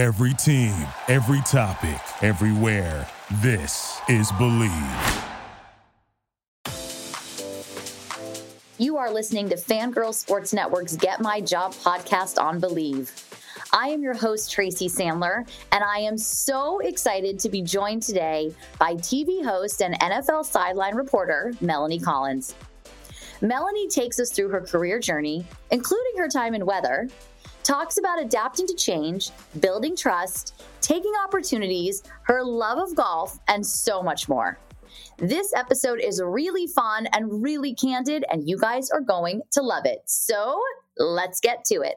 Every team, every topic, everywhere. This is Believe. You are listening to Fangirl Sports Network's Get My Job podcast on Believe. I am your host, Tracy Sandler, and I am so excited to be joined today by TV host and NFL sideline reporter, Melanie Collins. Melanie takes us through her career journey, including her time in weather, talks about adapting to change, building trust, taking opportunities, her love of golf, and so much more. This episode is really fun and really candid, and you guys are going to love it. So let's get to it.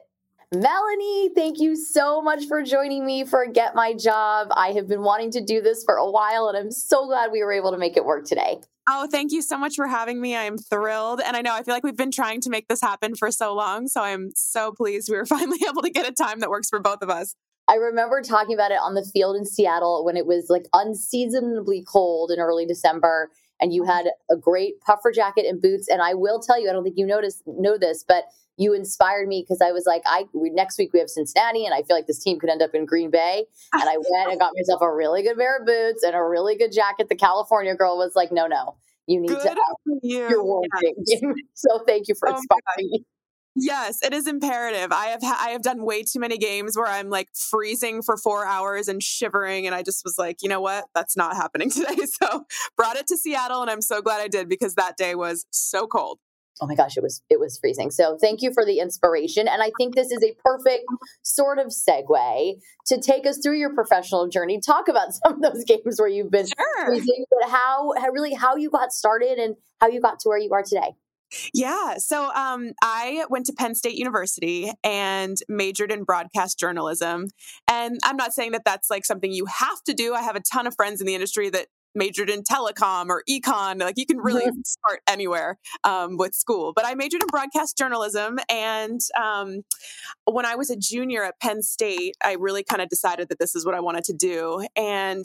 Melanie, thank you so much for joining me for Get My Job. I have been wanting to do this for a while, and I'm so glad we were able to make it work today. Oh, thank you so much for having me. I'm thrilled. And I know I feel like we've been trying to make this happen for so long. So I'm so pleased we were finally able to get a time that works for both of us. I remember talking about it on the field in Seattle when it was like unseasonably cold in early December and you had a great puffer jacket and boots and I will tell you I don't think you notice know this but you inspired me because I was like I we, next week we have Cincinnati and I feel like this team could end up in Green Bay and I went and got myself a really good pair of boots and a really good jacket the California girl was like no no you need Good to you. your warranty. Yes. so thank you for Oh inspiring me. Yes, it is imperative. I have ha- I have done way too many games where I'm like freezing for four hours and shivering, and I just was like, you know what, that's not happening today. So brought it to Seattle, and I'm so glad I did because that day was so cold. Oh my gosh it was it was freezing so thank you for the inspiration and i think this is a perfect sort of segue to take us through your professional journey talk about some of those games where you've been Sure. freezing but how, how really how you got started and how you got to where you are today Yeah. So um, I went to Penn State University and majored in broadcast journalism. And I'm not saying that that's like something you have to do. I have a ton of friends in the industry that majored in telecom or econ. Like you can really start anywhere um, with school. But I majored in broadcast journalism. And um, when I was a junior at Penn State, I really kind of decided that this is what I wanted to do. And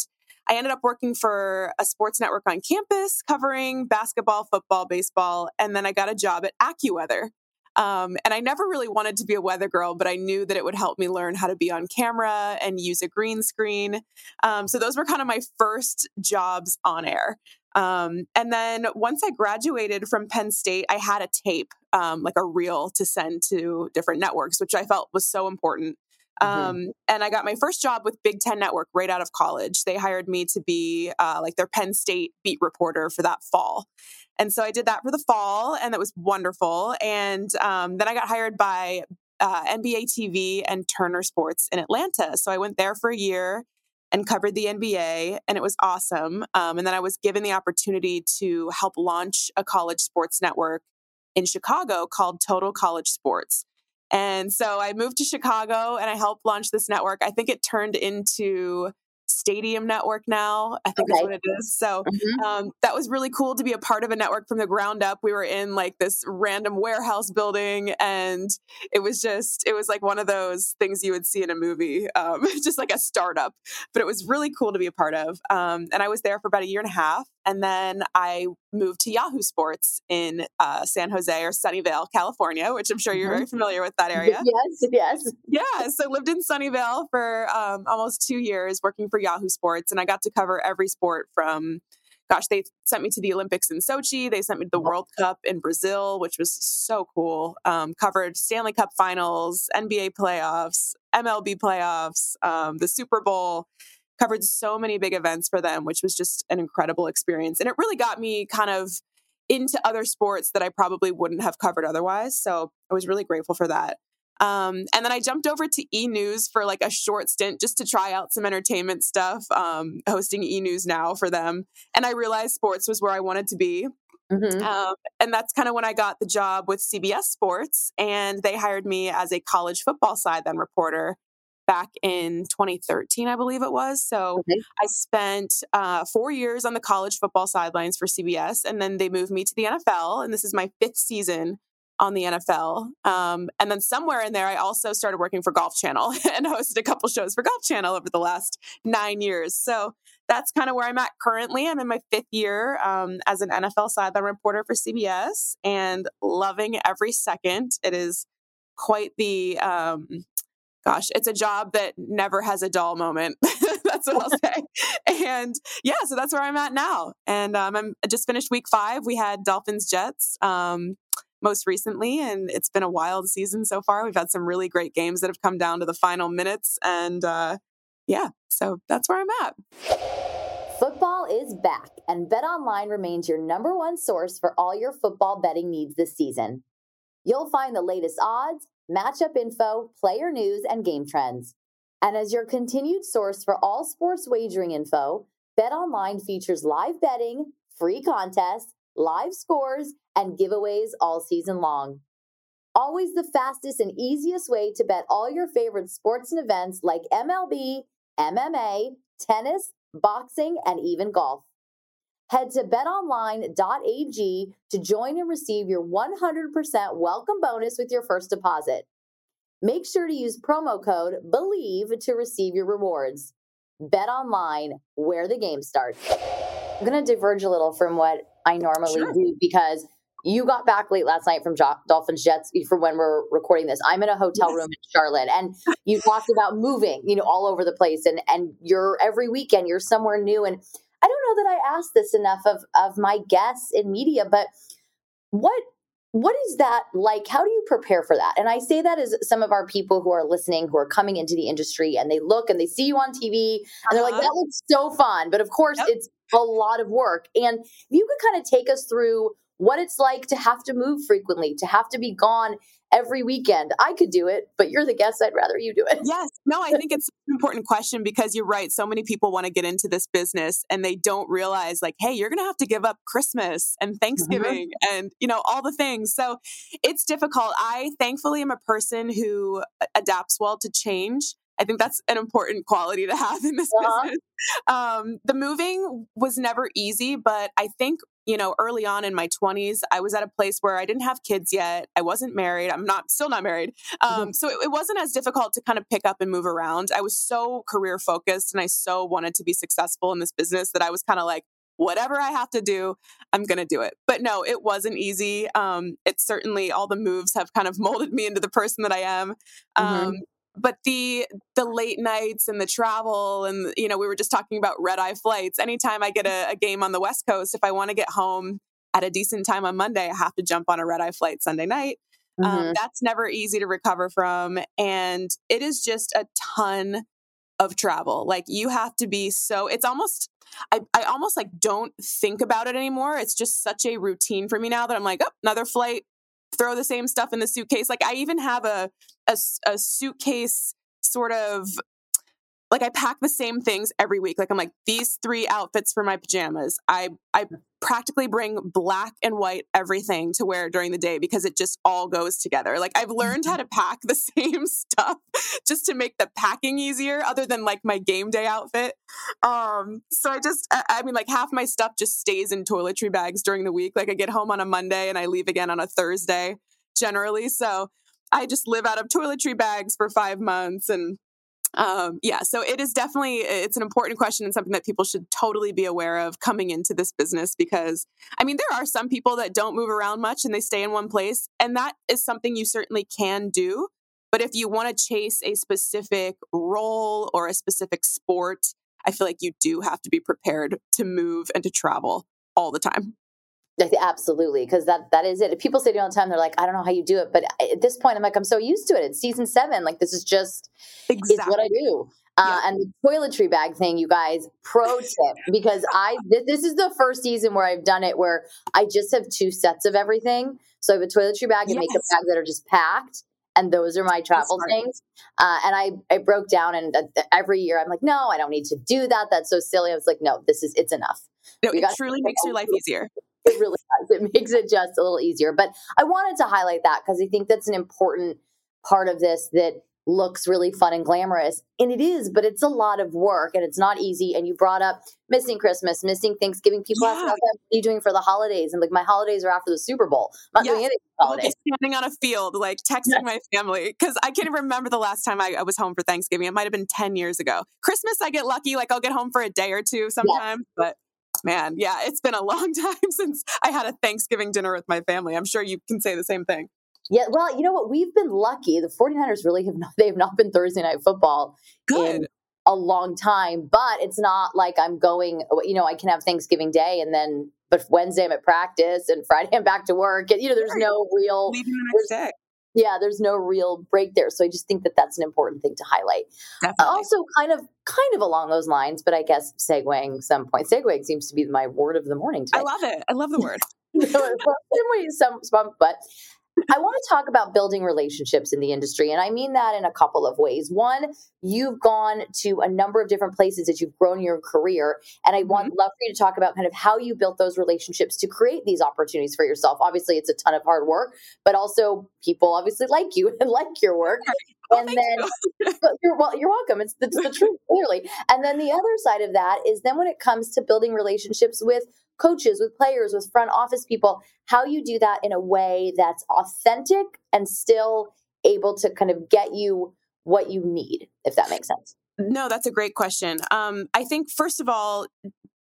I ended up working for a sports network on campus covering basketball, football, baseball, and then I got a job at AccuWeather. Um, and I never really wanted to be a weather girl, but I knew that it would help me learn how to be on camera and use a green screen. Um, so those were kind of my first jobs on air. Um, and then once I graduated from Penn State, I had a tape, um, like a reel to send to different networks, which I felt was so important. Mhm. Um, and I got my first job with Big Ten Network right out of college. They hired me to be uh, like their Penn State beat reporter for that fall. And so I did that for the fall, and that was wonderful. And um, then I got hired by uh, NBA TV and Turner Sports in Atlanta. So I went there for a year and covered the NBA, and it was awesome. Um, and then I was given the opportunity to help launch a college sports network in Chicago called Total College Sports. And so I moved to Chicago and I helped launch this network. I think it turned into Stadium Network now, I think is Okay. what it is. So Mhm. um, that was really cool to be a part of a network from the ground up. We were in like this random warehouse building, and it was just, it was like one of those things you would see in a movie, um, just like a startup. But it was really cool to be a part of. Um, and I was there for about a year and a half. And then I moved to Yahoo Sports in uh, San Jose or Sunnyvale, California, which I'm sure you're Mhm. very familiar with that area. yes yes Yeah, so lived in Sunnyvale for um, almost two years, working for Yahoo Sports, and I got to cover every sport from. Gosh, they sent me to the Olympics in Sochi. They sent me to the World Cup in Brazil, which was so cool. Um, covered Stanley Cup Finals, NBA playoffs, MLB playoffs, um, the Super Bowl. Covered so many big events for them, which was just an incredible experience, and it really got me kind of into other sports that I probably wouldn't have covered otherwise. So I was really grateful for that. Um, and then I jumped over to E News for like a short stint just to try out some entertainment stuff, um, hosting E News now for them. And I realized sports was where I wanted to be. Mhm. Um, and that's kind of when I got the job with CBS Sports, and they hired me as a college football sideline reporter back in 2013, I believe it was. So Okay. I spent uh, four years on the college football sidelines for CBS, and then they moved me to the NFL, and this is my fifth season on the NFL. Um, and then somewhere in there, I also started working for Golf Channel and hosted a couple shows for Golf Channel over the last nine years. So that's kind of where I'm at currently. I'm in my fifth year um, as an NFL sideline reporter for CBS and loving every second. It is quite the um, gosh, it's a job that never has a dull moment. that's what I'll say. And yeah, so that's where I'm at now. And um, I'm I just finished week five. We had Dolphins Jets. Um, most recently, and it's been a wild season so far. We've had some really great games that have come down to the final minutes, and uh, yeah, so that's where I'm at. Football is back, and BetOnline remains your number one source for all your football betting needs this season. You'll find the latest odds, matchup info, player news, and game trends. And as your continued source for all sports wagering info, BetOnline features live betting, free contests, live scores, and giveaways all season long. Always the fastest and easiest way to bet all your favorite sports and events like MLB, MMA, tennis, boxing, and even golf. Head to betonline.ag to join and receive your 100% welcome bonus with your first deposit. Make sure to use promo code BELIEVE to receive your rewards. Bet online, where the game starts. I'm going to diverge a little from what I normally sure. do because you got back late last night from Dolphins Jets for when we're recording this. I'm in a hotel yes. room in Charlotte, and you talked about moving, you know, all over the place, and and you're every weekend you're somewhere new. And I don't know that I asked this enough of of my guests in media, but what what is that like? How do you prepare for that? And I say that as some of our people who are listening, who are coming into the industry, and they look and they see you on TV, and uh-huh. they're like, uh-huh. "That looks so fun," but of course, yep. it's a lot of work. And you could kind of take us through what it's like to have to move frequently, to have to be gone every weekend. I could do it, but you're the guest. I'd rather you do it. Yes. No, I think it's an important question because you're right. So many people want to get into this business and they don't realize, like, hey, you're going to have to give up Christmas and mm-hmm. Thanksgiving mm-hmm. and, you know, all the things. So it's difficult. I thankfully am a person who adapts well to change. I think that's an important quality to have in this uh-huh. business. Um, the moving was never easy, but I think you know, early on in my 20s, I was at a place where I didn't have kids yet. I wasn't married. I'm not still not married. Mm-hmm. Um, so it, it, wasn't as difficult to kind of pick up and move around. I was so career focused and I so wanted to be successful in this business that I was kind of like, whatever I have to do, I'm going to do it. But no, it wasn't easy. Um, it's certainly all the moves have kind of molded me into the person that I am. Mm-hmm. But the the late nights and the travel and you know we were just talking about red eye flights. Anytime i get a, a game on the west coast if i want to get home at a decent time on monday i have to jump on a red eye flight sunday night. Um, mm-hmm. um, that's never easy to recover from and it is just a ton of travel. Like you have to be so it's almost I, I almost like don't think about it anymore. It's just such a routine for me now that i'm like oh another flight throw the same stuff in the suitcase. Like I even have a, a, a suitcase sort of like I pack the same things every week. Like I'm like these three outfits for my pajamas. I I practically bring black and white everything to wear during the day because it just all goes together. Like I've learned how mm-hmm. to pack the same stuff just to make the packing easier other than like my game day outfit. Um so I just I, I mean like half my stuff just stays in toiletry bags during the week. Like I get home on a Monday and I leave again on a Thursday generally. So I just live out of toiletry bags for 5 months and um, yeah, so it is definitely it's an important question and something that people should totally be aware of coming into this business because I mean there are some people that don't move around much and they stay in one place and that is something you certainly can do. But if you want to chase a specific role or a specific sport, I feel like you do have to be prepared to move and to travel all the time. Absolutely, because that that is it. People say to me all the time, they're like, "I don't know how you do it," but at this point, I'm like, I'm so used to it. It's season seven. Like this is just exactly. it's what I do. Uh, And the toiletry bag thing, you guys, pro tip because I this, this is the first season where I've done it where I just have two sets of everything. So I have a toiletry bag and yes. makeup bag that are just packed, and those are my travel things. Uh, and I I broke down, and uh, every year I'm like, no, I don't need to do that. That's so silly. I was like, no, this is it's enough. No, it truly makes your life easier. It really does. It makes it just a little easier. But I wanted to highlight that because I think that's an important part of this that looks really fun and glamorous. And it is, but it's a lot of work and it's not easy. And you brought up missing Christmas, missing Thanksgiving. People yeah. ask about what are you doing for the holidays? And like my holidays are after the Super Bowl. I'm not yes. doing anything holidays. Standing on a field, like texting yes. my family. Cause I can't remember the last time I, I, was home for Thanksgiving. It might have been 10 years ago. Christmas, I get lucky. Like I'll get home for a day or two sometimes, but man, yeah, it's been a long time since I had a Thanksgiving dinner with my family. I'm sure you can say the same thing. Yeah, well, you know what? We've been lucky. The 49ers really have not, they have not been Thursday night football Good. in a long time, but it's not like I'm going, you know, I can have Thanksgiving Day and then, but Wednesday I'm at practice and Friday I'm back to work. And, you know, there's no real, Leaving the day. Yeah, there's no real break there. So I just think that that's an important thing to highlight. Definitely. Also, kind of, kind of along those lines, but I guess segueing some point. Segueing seems to be my word of the morning today. I love it. I love the word. some, some, but I want to talk about building relationships in the industry. And I mean that in a couple of ways. One, you've gone to a number of different places as you've grown your career. And I want mm-hmm. love for you to talk about kind of how you built those relationships to create these opportunities for yourself. Obviously, it's a ton of hard work, but also people obviously like you and like your work. Oh, and then you. but you're well, you're welcome. It's the, it's the truth, clearly. And then the other side of that is then when it comes to building relationships with coaches, with players, with front office people, how you do that in a way that's authentic and still able to kind of get you what you need, if that makes sense. No, that's a great question. Um, I think, first of all,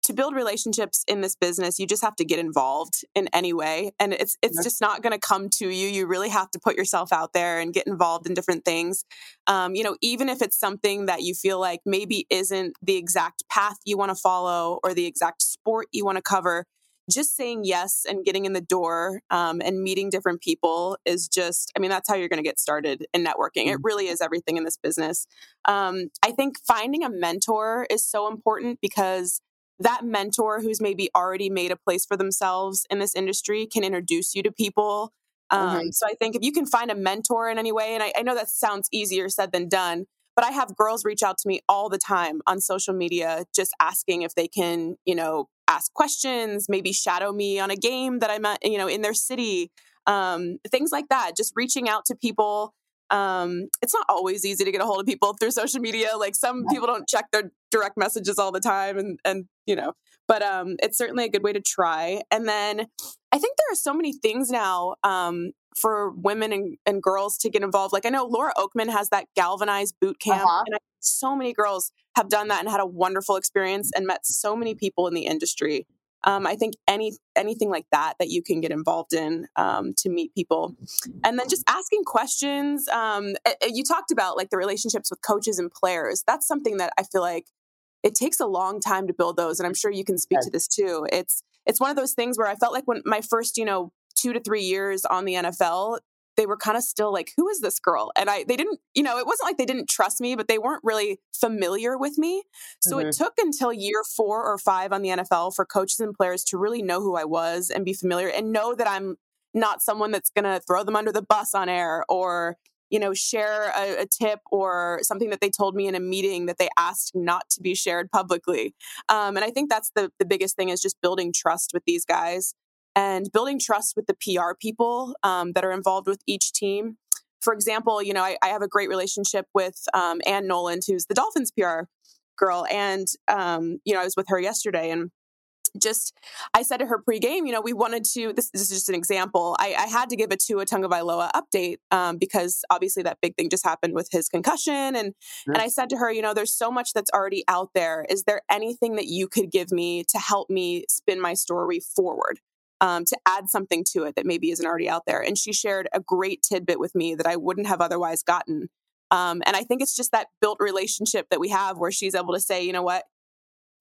to build relationships in this business, you just have to get involved in any way. And it's it's just not going to come to you. You really have to put yourself out there and get involved in different things. Um, you know, even if it's something that you feel like maybe isn't the exact path you want to follow or the exact sport you want to cover, just saying yes and getting in the door um, and meeting different people is just, I mean, that's how you're going to get started in networking. It really is everything in this business. Um, I think finding a mentor is so important because that mentor who's maybe already made a place for themselves in this industry can introduce you to people. Um, Mhm. So I think if you can find a mentor in any way, and I, I know that sounds easier said than done, but I have girls reach out to me all the time on social media, just asking if they can, you know, ask questions, maybe shadow me on a game that I'm at, you know, in their city, um, things like that. Just reaching out to people um, it's not always easy to get a hold of people through social media. Like some people don't check their direct messages all the time, and and you know, but um, it's certainly a good way to try. And then I think there are so many things now um, for women and, and girls to get involved. Like I know Laura Okmin has that galvanized boot camp, Uh-huh. and I, so many girls have done that and had a wonderful experience and met so many people in the industry. Um, I think any anything like that that you can get involved in um, to meet people, and then just asking questions. Um, you talked about like the relationships with coaches and players. That's something that I feel like it takes a long time to build those, and I'm sure you can speak to this too. It's it's one of those things where I felt like when my first you know two to three years on the NFL, they were kind of still like, who is this girl? And I, they didn't, you know, it wasn't like they didn't trust me, but they weren't really familiar with me. So it mm-hmm. took until year four or five on the NFL for coaches and players to really know who I was and be familiar and know that I'm not someone that's going to throw them under the bus on air or, you know, share a, a tip or something that they told me in a meeting that they asked not to be shared publicly. Um, and I think that's the, the biggest thing is just building trust with these guys and building trust with the PR people um, that are involved with each team. For example, you know, I, I have a great relationship with um, Ann Noland, who's the Dolphins PR girl, and um, you know, I was with her yesterday, and just I said to her pregame, you know, we wanted to. This, this is just an example. I, I had to give a Tua Tagovailoa update um, because obviously that big thing just happened with his concussion, and Sure. and I said to her, you know, there's so much that's already out there. Is there anything that you could give me to help me spin my story forward? um, to add something to it that maybe isn't already out there. And she shared a great tidbit with me that I wouldn't have otherwise gotten. Um, and I think it's just that built relationship that we have where she's able to say, you know what,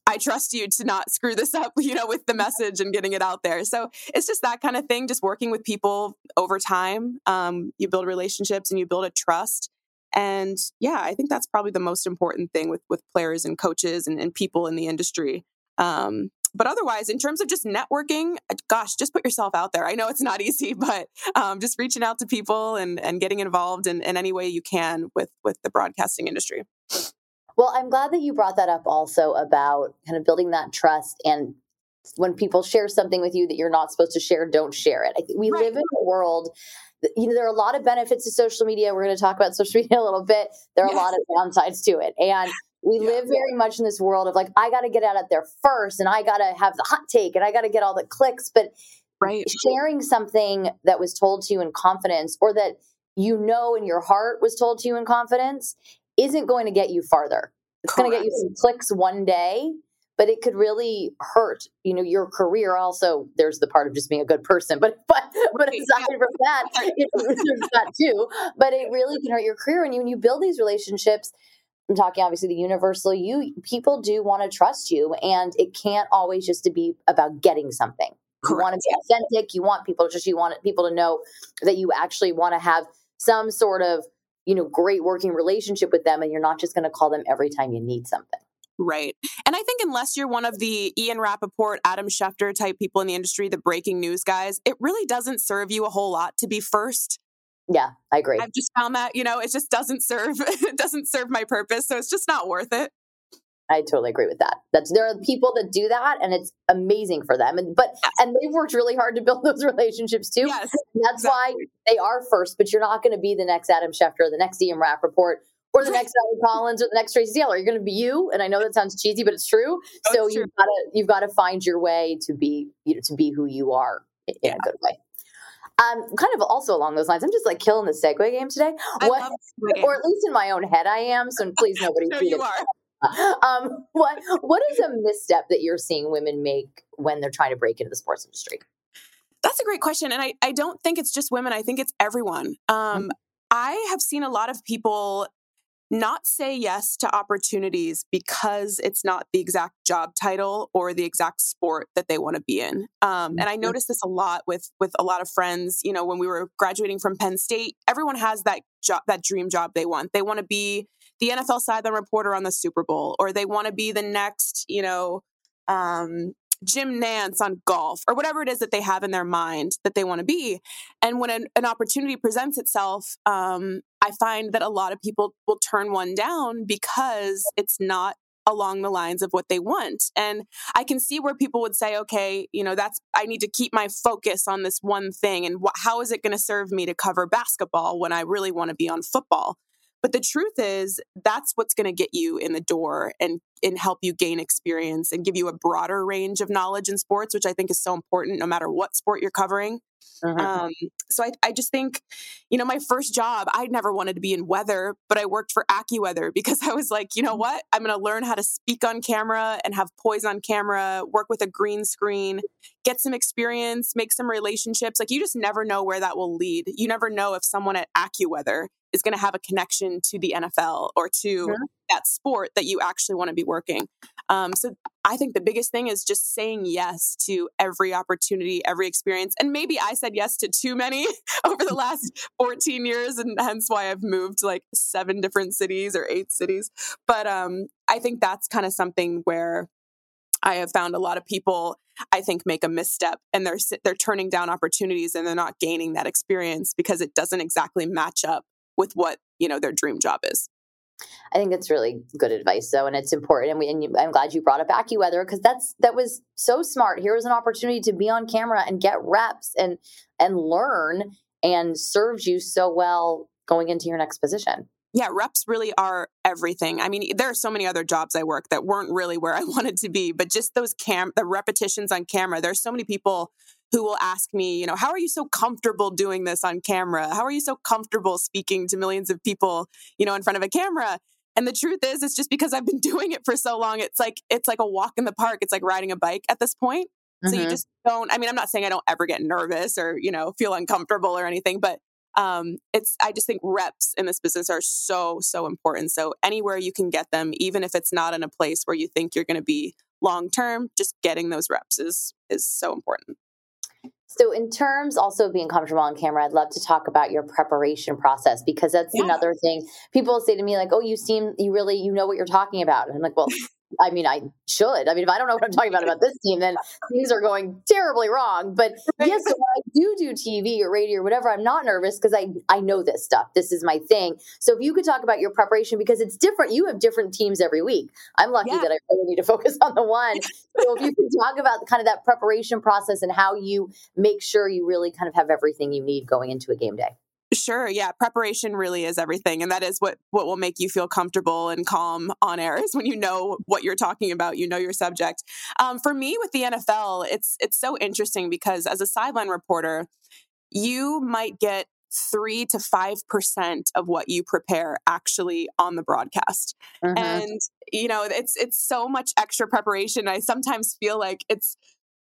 I trust you to not screw this up, you know, with the message and getting it out there. So it's just that kind of thing, just working with people over time. Um, you build relationships and you build a trust. And yeah, I think that's probably the most important thing with with players and coaches and, and people in the industry. Um, but otherwise, in terms of just networking, uh, gosh, just put yourself out there. I know it's not easy, but um, just reaching out to people and, and getting involved in, in any way you can with with the broadcasting industry. Well, I'm glad that you brought that up also about kind of building that trust and when people share something with you that you're not supposed to share, don't share it. We Right. live in a world that- you know there are a lot of benefits to social media. We're going to talk about social media a little bit. There are a lot of downsides to it. And we Yeah. live very much in this world of like I got to get out of there first and I got to have the hot take and I got to get all the clicks, but Right. sharing something that was told to you in confidence or that you know in your heart was told to you in confidence isn't going to get you farther. It's going to get you some clicks one day, but it could really hurt you know your career. Also there's the part of just being a good person but but but aside from that it, there's that too but it really can hurt your career. And you, when you build these relationships I'm talking obviously the universal you people do want to trust you and it can't always just to be about getting something. You want to be authentic you want people just you want people to know that you actually want to have some sort of you know great working relationship with them and you're not just going to call them every time you need something Right. And I think unless you're one of the Ian Rapoport, Adam Schefter type people in the industry, the breaking news guys, it really doesn't serve you a whole lot to be first. Yeah, I agree. I've just found that, you know, it just doesn't serve it doesn't serve my purpose. So it's just not worth it. I totally agree with that. That's there are people that do that and it's amazing for them. And but yes. and they've worked really hard to build those relationships too. Yes, that's exactly. why they are first, but you're not going to be the next Adam Schefter or the next Ian Rapoport or the next Adam Collins or the next Tracy Taylor. You're going to be you. And I know that sounds cheesy, but it's true. Oh, so it's you've got to you've got to find your way to be you know to be who you are in yeah. a good way. Um, kind of also along those lines, I'm just like killing the segue game today. What, or at least in my own head, I am. So please, nobody. no, you are. Um, what what is a misstep that you're seeing women make when they're trying to break into the sports industry? That's a great question, and I I don't think it's just women. I think it's everyone. Um, mm-hmm. I have seen a lot of people not say yes to opportunities because it's not the exact job title or the exact sport that they want to be in. Um, and I mm-hmm. noticed this a lot with with a lot of friends. You know, when we were graduating from Penn State, everyone has that job, that dream job they want. They want to be the NFL sideline reporter on the Super Bowl, or they want to be the next, you know, um, Jim Nantz on golf or whatever it is that they have in their mind that they want to be. And when an, an opportunity presents itself, um, I find that a lot of people will turn one down because it's not along the lines of what they want. And I can see where people would say, okay, you know, that's, I need to keep my focus on this one thing. And wh- how is it going to serve me to cover basketball when I really want to be on football? But the truth is, that's what's going to get you in the door and, and help you gain experience and give you a broader range of knowledge in sports, which I think is so important no matter what sport you're covering. Uh-huh. Um, so I, I just think, you know, my first job, I never wanted to be in weather, but I worked for AccuWeather because I was like, you know mm. what? I'm going to learn how to speak on camera and have poise on camera, work with a green screen, get some experience, make some relationships. Like you just never know where that will lead. You never know if someone at AccuWeather is going to have a connection to the NFL or to mm-hmm. that sport that you actually want to be working. Um, so I think the biggest thing is just saying yes to every opportunity, every experience. And maybe I said yes to too many over the last 14 years, and hence why I've moved like seven different cities or eight cities. But um, I think that's kind of something where I have found a lot of people I think make a misstep and they're they're turning down opportunities and they're not gaining that experience because it doesn't exactly match up with what you know their dream job is. I think that's really good advice, though, and it's important. And, we, and you, I'm glad you brought it up AccuWeather because that's that was so smart. Here was an opportunity to be on camera and get reps and and learn, and serves you so well going into your next position. Yeah, reps really are everything. I mean, there are so many other jobs I work that weren't really where I wanted to be, but just those cam the repetitions on camera. There's so many people who will ask me, you know, how are you so comfortable doing this on camera? How are you so comfortable speaking to millions of people, you know, in front of a camera? And the truth is, it's just because I've been doing it for so long. It's like it's like a walk in the park. It's like riding a bike at this point. Mm-hmm. So you mm-hmm. just don't. I mean, I'm not saying I don't ever get nervous or you know feel uncomfortable or anything, but um, it's I just think reps in this business are so so important. So anywhere you can get them, even if it's not in a place where you think you're going to be long term, just getting those reps is is so important. So, in terms also of being comfortable on camera, I'd love to talk about your preparation process because that's yeah. another thing. People say to me, like, oh, you seem, you really, you know what you're talking about. And I'm like, well, I mean, I should. I mean, if I don't know what I'm talking about about this team, then things are going terribly wrong. But yes, when I do do TV or radio or whatever, I'm not nervous because I I know this stuff. This is my thing. So if you could talk about your preparation because it's different. You have different teams every week. I'm lucky yeah. that I really need to focus on the one. So if you could talk about kind of that preparation process and how you make sure you really kind of have everything you need going into a game day. Sure. Yeah. Preparation really is everything. And that is what, what will make you feel comfortable and calm on air is when you know what you're talking about, you know your subject. Um, for me with the NFL, it's it's so interesting because as a sideline reporter, you might get three to five percent of what you prepare actually on the broadcast. Mm-hmm. And you know, it's it's so much extra preparation. I sometimes feel like it's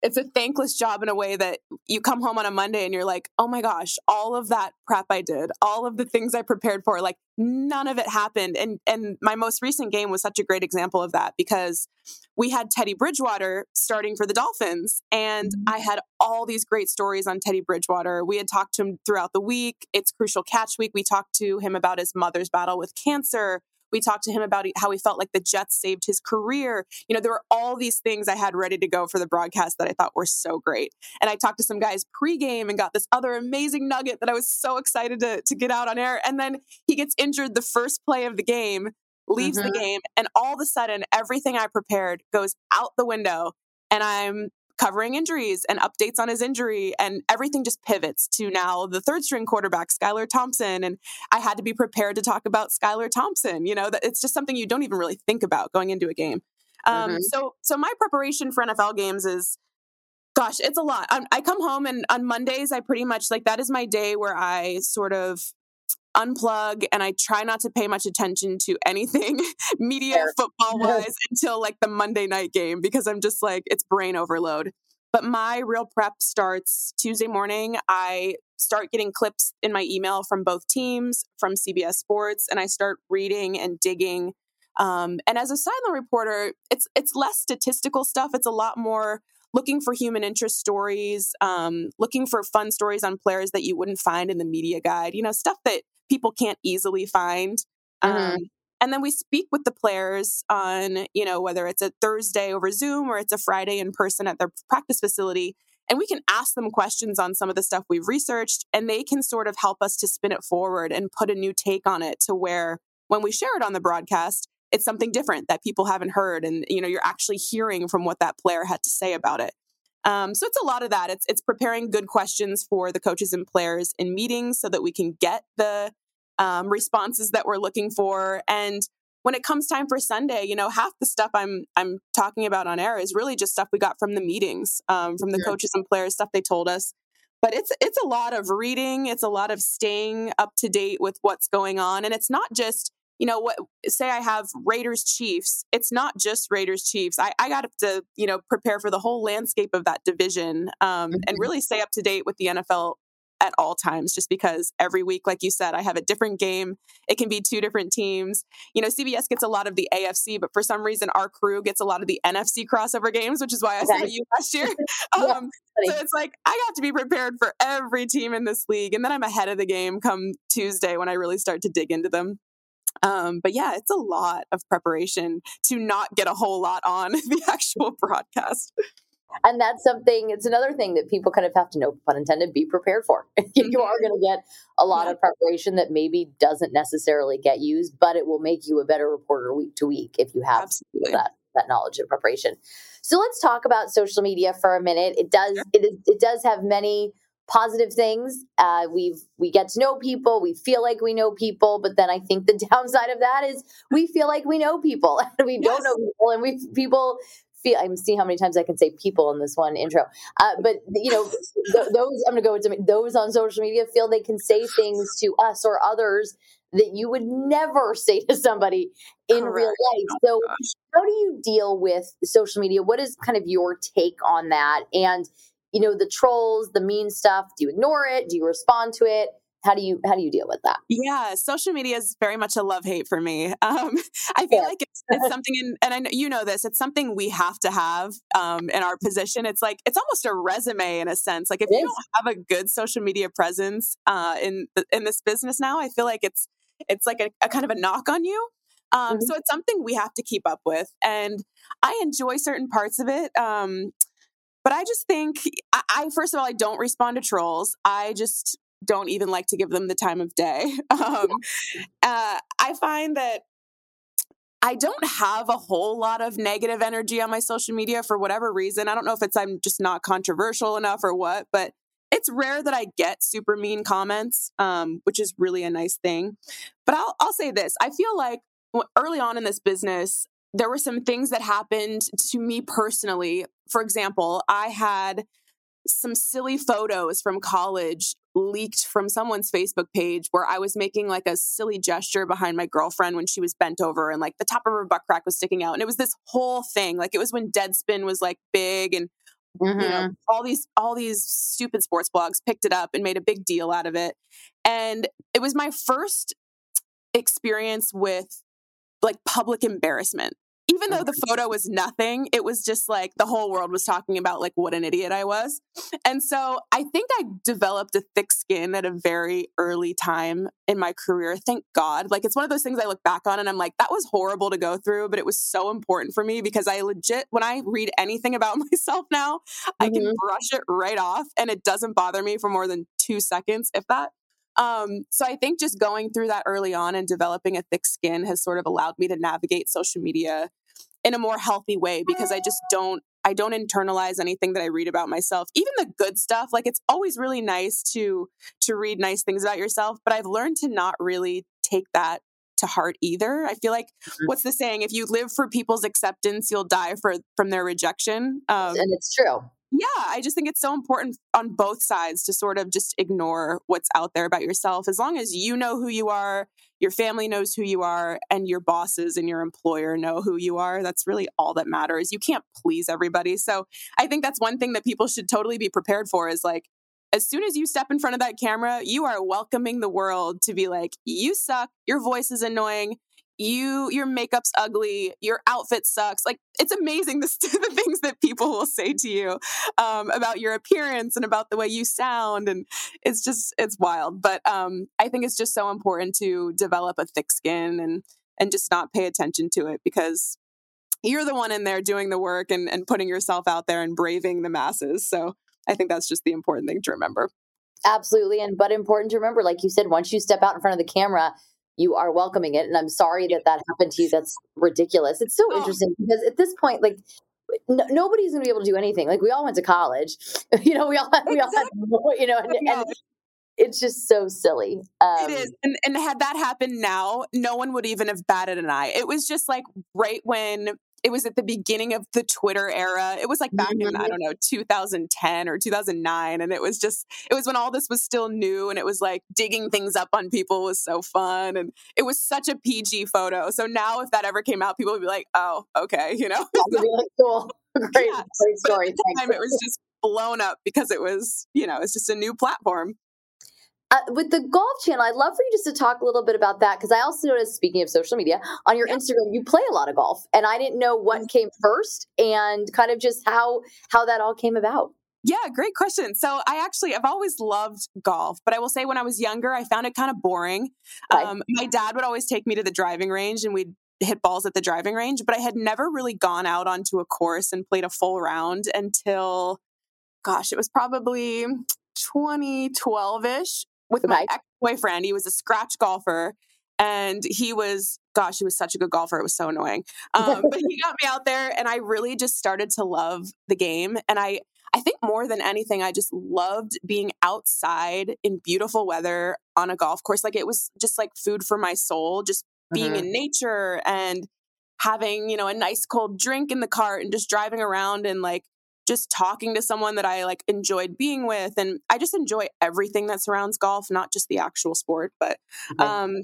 it's a thankless job in a way that you come home on a Monday and you're like, oh my gosh, all of that prep I did, all of the things I prepared for, like none of it happened. And and my most recent game was such a great example of that because we had Teddy Bridgewater starting for the Dolphins, and mm-hmm. I had all these great stories on Teddy Bridgewater. We had talked to him throughout the week. It's Crucial Catch Week. We talked to him about his mother's battle with cancer. We talked to him about how he felt like the Jets saved his career. You know, there were all these things I had ready to go for the broadcast that I thought were so great. And I talked to some guys pregame and got this other amazing nugget that I was so excited to, to get out on air. And then he gets injured the first play of the game, leaves mm-hmm. the game, and all of a sudden, everything I prepared goes out the window. And I'm covering injuries and updates on his injury and everything just pivots to now the third string quarterback Skylar Thompson. And I had to be prepared to talk about Skylar Thompson you know that it's just something you don't even really think about going into a game. Um, mm-hmm. so so my preparation for NFL games is gosh it's a lot. I, I come home and on Mondays I pretty much like that is my day where I sort of unplug and I try not to pay much attention to anything media football wise until like the Monday night game because I'm just like, it's brain overload. But my real prep starts Tuesday morning. I start getting clips in my email from both teams, from CBS Sports, and I start reading and digging. Um, and as a sideline reporter, it's it's less statistical stuff. It's a lot more looking for human interest stories, um, looking for fun stories on players that you wouldn't find in the media guide. You know, stuff that people can't easily find. Mm-hmm. Um, and then we speak with the players on, you know, whether it's a Thursday over Zoom or it's a Friday in person at their practice facility. And we can ask them questions on some of the stuff we've researched, and they can sort of help us to spin it forward and put a new take on it to where when we share it on the broadcast, it's something different that people haven't heard. And, you know, you're actually hearing from what that player had to say about it. Um, so it's a lot of that. It's it's preparing good questions for the coaches and players in meetings so that we can get the um, responses that we're looking for. And when it comes time for Sunday, you know, half the stuff I'm I'm talking about on air is really just stuff we got from the meetings, um, from the coaches and players, stuff they told us. But it's it's a lot of reading. It's a lot of staying up to date with what's going on, and it's not just you know what say i have raiders chiefs it's not just raiders chiefs i, I got to you know prepare for the whole landscape of that division um, and mm-hmm. really stay up to date with the nfl at all times just because every week like you said i have a different game it can be two different teams you know cbs gets a lot of the afc but for some reason our crew gets a lot of the nfc crossover games which is why i saw you last year um, so it's like i got to be prepared for every team in this league and then i'm ahead of the game come tuesday when i really start to dig into them um, but yeah, it's a lot of preparation to not get a whole lot on the actual broadcast. And that's something, it's another thing that people kind of have to know, pun intended, be prepared for. you are mm-hmm. going to get a lot of preparation that maybe doesn't necessarily get used, but it will make you a better reporter week to week if you have that that knowledge and preparation. So let's talk about social media for a minute. It does sure. it, is, it does have many positive things. Uh, we've we get to know people. We feel like we know people, but then I think the downside of that is we feel like we know people and we yes. don't know people, and we people feel. I'm seeing how many times I can say people in this one intro. Uh, but you know, th- those I'm going to go with those on social media feel they can say things to us or others that you would never say to somebody in Correct. real life. So, oh, how do you deal with social media? What is kind of your take on that? And you know, the trolls, the mean stuff? Do you ignore it? Do you respond to it? How do you how do you deal with that? Yeah, social media is very much a love hate for me. Um, I feel yeah. like it's, it's something, in, and I know you know this. It's something we have to have um, in our position. It's like it's almost a resume in a sense. Like if it you is. don't have a good social media presence uh, in in this business now, I feel like it's it's like a, a kind of a knock on you. Um, mm-hmm. So it's something we have to keep up with, and I enjoy certain parts of it. But I just think, I, I, first of all, I don't respond to trolls. I just don't even like to give them the time of day. Um, uh, I find that I don't have a whole lot of negative energy on my social media for whatever reason. I don't know if it's I'm just not controversial enough or what, but it's rare that I get super mean comments, um, which is really a nice thing. But I'll, I'll say this I feel like early on in this business, there were some things that happened to me personally. For example, I had some silly photos from college leaked from someone's Facebook page where I was making like a silly gesture behind my girlfriend when she was bent over and like the top of her butt crack was sticking out. And it was this whole thing. Like it was when Deadspin was like big and mm-hmm. you know, mm-hmm. all these all these stupid sports blogs picked it up and made a big deal out of it. And it was my first experience with like public embarrassment even though the photo was nothing, it was just like the whole world was talking about like what an idiot I was. And so I think I developed a thick skin at a very early time in my career. Thank God. Like it's one of those things I look back on and I'm like, that was horrible to go through, but it was so important for me because I legit, when I read anything about myself now, mm-hmm. I can mm-hmm. brush it right off and it doesn't bother me for more than two seconds, if that. Um, so I think just going through that early on and developing a thick skin has sort of allowed me to navigate social media in a more healthy way because I just don't I don't internalize anything that I read about myself. Even the good stuff, like it's always really nice to to read nice things about yourself, but I've learned to not really take that to heart either. I feel like mm-hmm. what's the saying? If you live for people's acceptance, you'll die for from their rejection. Um, and it's true yeah, I just think it's so important on both sides to sort of just ignore what's out there about yourself. As long as you know who you are, your family knows who you are, and your bosses and your employer know who you are, that's really all that matters. You can't please everybody. So I think that's one thing that people should totally be prepared for is like, as soon as you step in front of that camera, you are welcoming the world to be like, you suck, your voice is annoying, you your makeup's ugly your outfit sucks like it's amazing the, the things that people will say to you um, about your appearance and about the way you sound and it's just it's wild but um, i think it's just so important to develop a thick skin and and just not pay attention to it because you're the one in there doing the work and, and putting yourself out there and braving the masses so i think that's just the important thing to remember. Absolutely and but important to remember like you said once you step out in front of the camera you are welcoming it. And I'm sorry that that happened to you. That's ridiculous. It's so oh. interesting because at this point, like, no, nobody's going to be able to do anything. Like we all went to college, you know. We all had, we all had, you know, and, and it's just so silly. Um, it is, and, and had that happened now, no one would even have batted an eye. It was just like right when it was at the beginning of the Twitter era. It was like back mm-hmm. in, I don't know, 2010 or 2009. And it was just, it was when all this was still new and it was like digging things up on people was so fun. And it was such a PG photo. So now if that ever came out, people would be like, oh, okay, you know? really cool. Great, yeah. great story. But at the time, it was just blown up because it was, you know, it's just a new platform. Uh, with the golf channel, I'd love for you just to talk a little bit about that because I also noticed, speaking of social media, on your Instagram, you play a lot of golf, and I didn't know what mm-hmm. came first and kind of just how how that all came about. Yeah, great question. So I actually I've always loved golf, but I will say when I was younger, I found it kind of boring. Right. Um, my dad would always take me to the driving range, and we'd hit balls at the driving range, but I had never really gone out onto a course and played a full round until, gosh, it was probably 2012 ish with my ex boyfriend. He was a scratch golfer and he was gosh he was such a good golfer it was so annoying um, but he got me out there and i really just started to love the game and i i think more than anything i just loved being outside in beautiful weather on a golf course like it was just like food for my soul just being mm-hmm. in nature and having you know a nice cold drink in the cart and just driving around and like just talking to someone that I like enjoyed being with. And I just enjoy everything that surrounds golf, not just the actual sport. But um,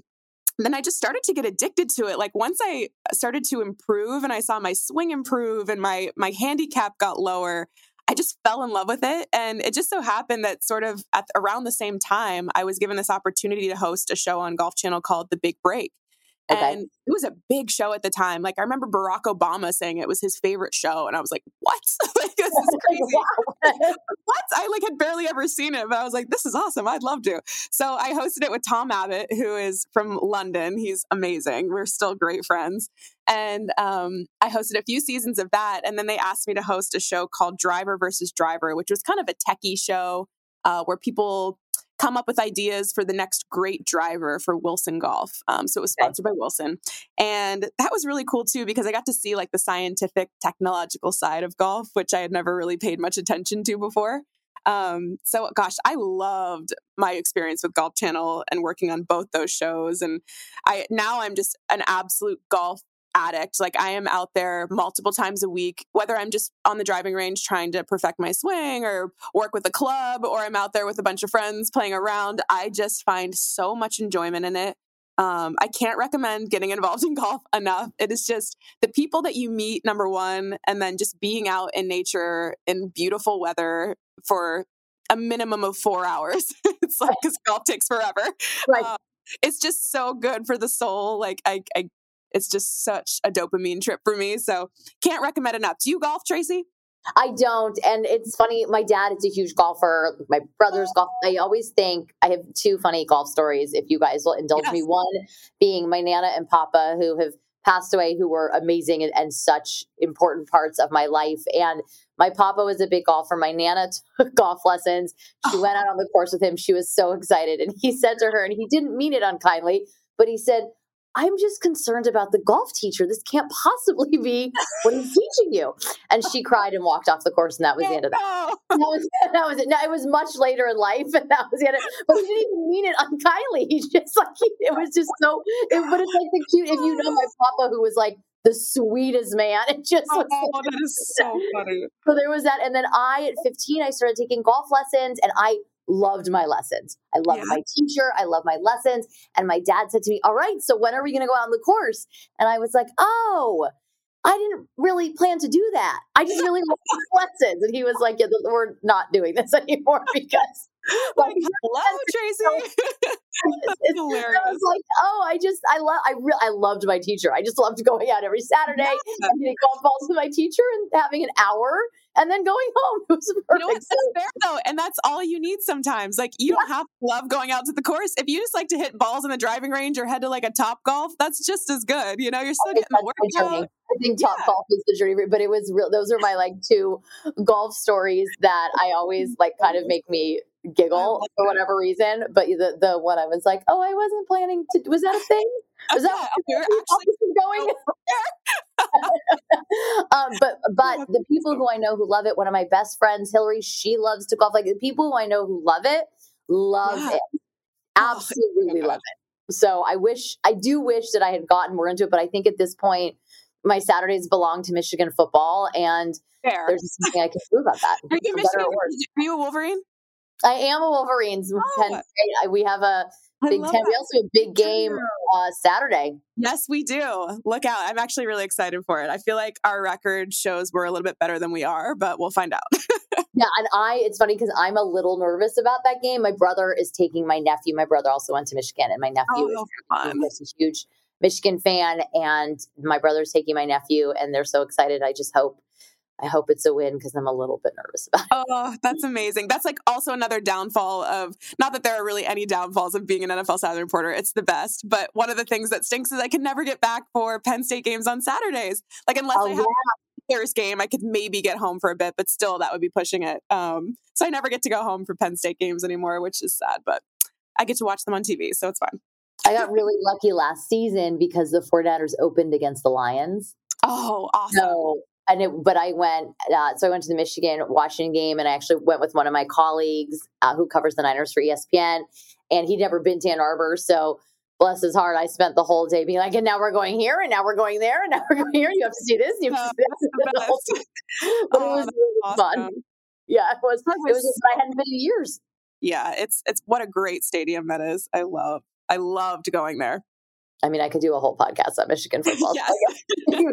then I just started to get addicted to it. Like once I started to improve and I saw my swing improve and my my handicap got lower, I just fell in love with it. And it just so happened that sort of at around the same time, I was given this opportunity to host a show on Golf Channel called The Big Break. Okay. And it was a big show at the time. Like I remember Barack Obama saying it was his favorite show, and I was like, "What? like this is crazy! what? I like had barely ever seen it, but I was like, this is awesome. I'd love to." So I hosted it with Tom Abbott, who is from London. He's amazing. We're still great friends, and um, I hosted a few seasons of that. And then they asked me to host a show called Driver versus Driver, which was kind of a techie show uh, where people come up with ideas for the next great driver for Wilson Golf. Um, so it was sponsored by Wilson. And that was really cool too, because I got to see like the scientific, technological side of golf, which I had never really paid much attention to before. Um, so gosh, I loved my experience with Golf Channel and working on both those shows. And I now I'm just an absolute golf addict. Like I am out there multiple times a week, whether I'm just on the driving range trying to perfect my swing or work with a club or I'm out there with a bunch of friends playing around. I just find so much enjoyment in it. Um, I can't recommend getting involved in golf enough. It is just the people that you meet, number one, and then just being out in nature in beautiful weather for a minimum of four hours. it's like because golf takes forever. Right. Uh, it's just so good for the soul. Like I, I it's just such a dopamine trip for me. So can't recommend enough. Do you golf, Tracy? I don't. And it's funny, my dad is a huge golfer. My brother's golf. I always think I have two funny golf stories, if you guys will indulge yes. me. One being my Nana and Papa, who have passed away, who were amazing and, and such important parts of my life. And my papa was a big golfer. My nana took golf lessons. She went oh. out on the course with him. She was so excited. And he said to her, and he didn't mean it unkindly, but he said, I'm just concerned about the golf teacher. This can't possibly be what he's teaching you. And she cried and walked off the course, and that was the end of that. That was, that was it. Now, it was much later in life, and that was the end. Of, it. but he didn't even mean it unkindly. He's just like it was just so. It, but it's like the cute. If you know my papa, who was like the sweetest man. It just oh, that is so funny. So there was that, and then I at 15, I started taking golf lessons, and I loved my lessons. I loved yeah. my teacher. I love my lessons. And my dad said to me, All right, so when are we going to go out on the course? And I was like, Oh, I didn't really plan to do that. I just really love lessons. And he was like, Yeah, we're not doing this anymore because. Oh like, hello, Tracy. it's hilarious. I was like, oh, I just, I love, I really, I loved my teacher. I just loved going out every Saturday yeah. and getting golf balls with my teacher and having an hour and then going home. It was perfect. You know That's fair though, and that's all you need sometimes. Like you yeah. don't have to love going out to the course. If you just like to hit balls in the driving range or head to like a top golf, that's just as good. You know, you're still getting the workout. I think top yeah. golf is the journey, but it was real. Those are my like two golf stories that I always like kind of make me giggle for whatever reason. But the the one I was like, oh, I wasn't planning to. Was that a thing? Was that we actually going? um, but but the people who I know who love it, one of my best friends, Hillary, she loves to golf. Like the people who I know who love it, love yeah. it, oh, absolutely oh, love it. So I wish, I do wish that I had gotten more into it, but I think at this point, my Saturdays belong to Michigan football, and Fair. there's nothing I can do about that. Are you, Michigan, are you a Wolverine? I am a Wolverines. Oh. We have a Big Ten. That. We also have a big game uh, Saturday. Yes, we do. Look out. I'm actually really excited for it. I feel like our record shows we're a little bit better than we are, but we'll find out. yeah. And I, it's funny because I'm a little nervous about that game. My brother is taking my nephew. My brother also went to Michigan, and my nephew oh, is, is a huge Michigan fan. And my brother's taking my nephew, and they're so excited. I just hope I hope it's a win because I'm a little bit nervous about it. Oh, that's amazing. That's like also another downfall of not that there are really any downfalls of being an NFL Saturday reporter. It's the best. But one of the things that stinks is I can never get back for Penn State games on Saturdays. Like unless oh, I have yeah. Bears game, I could maybe get home for a bit, but still that would be pushing it. Um, so I never get to go home for Penn State games anymore, which is sad, but I get to watch them on TV, so it's fine. I got really lucky last season because the 49ers opened against the Lions. Oh, awesome. So and it, but I went, uh, so I went to the Michigan Washington game, and I actually went with one of my colleagues uh, who covers the Niners for ESPN, and he'd never been to Ann Arbor, so bless his heart, I spent the whole day being like, and now we're going here, and now we're going there, and now we're going here. You have to see this. You have to see this. but oh, it was really awesome. fun. Yeah, it was. It was just I hadn't been in years. Yeah, it's it's what a great stadium that is. I love. I loved going there. I mean, I could do a whole podcast on Michigan football. yes.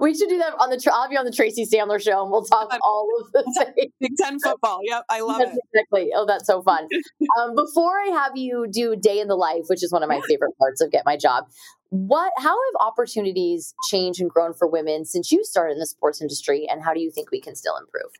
we should do that on the. I'll be on the Tracy Sandler show, and we'll talk all of the Big Ten football. Yep, I love yes, it. Exactly. Oh, that's so fun. um, before I have you do day in the life, which is one of my favorite parts of Get My Job, what? How have opportunities changed and grown for women since you started in the sports industry, and how do you think we can still improve?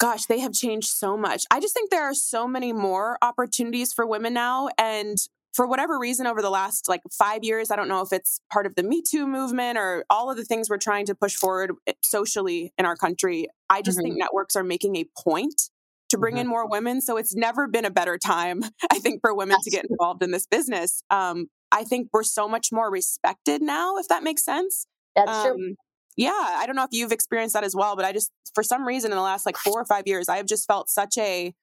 gosh, they have changed so much. I just think there are so many more opportunities for women now. And for whatever reason over the last like five years, I don't know if it's part of the Me Too movement or all of the things we're trying to push forward eh, socially in our country. I just mm-hmm. think networks are making a point to bring mm-hmm. in more women. So it's never been a better time, I think, for women That's to get involved in this business. Um, I think we're so much more respected now, if that makes sense. That's um, true. Yeah, I don't know if you've experienced that as well, but I just, for some reason, in the last like four or five years, I have just felt such a,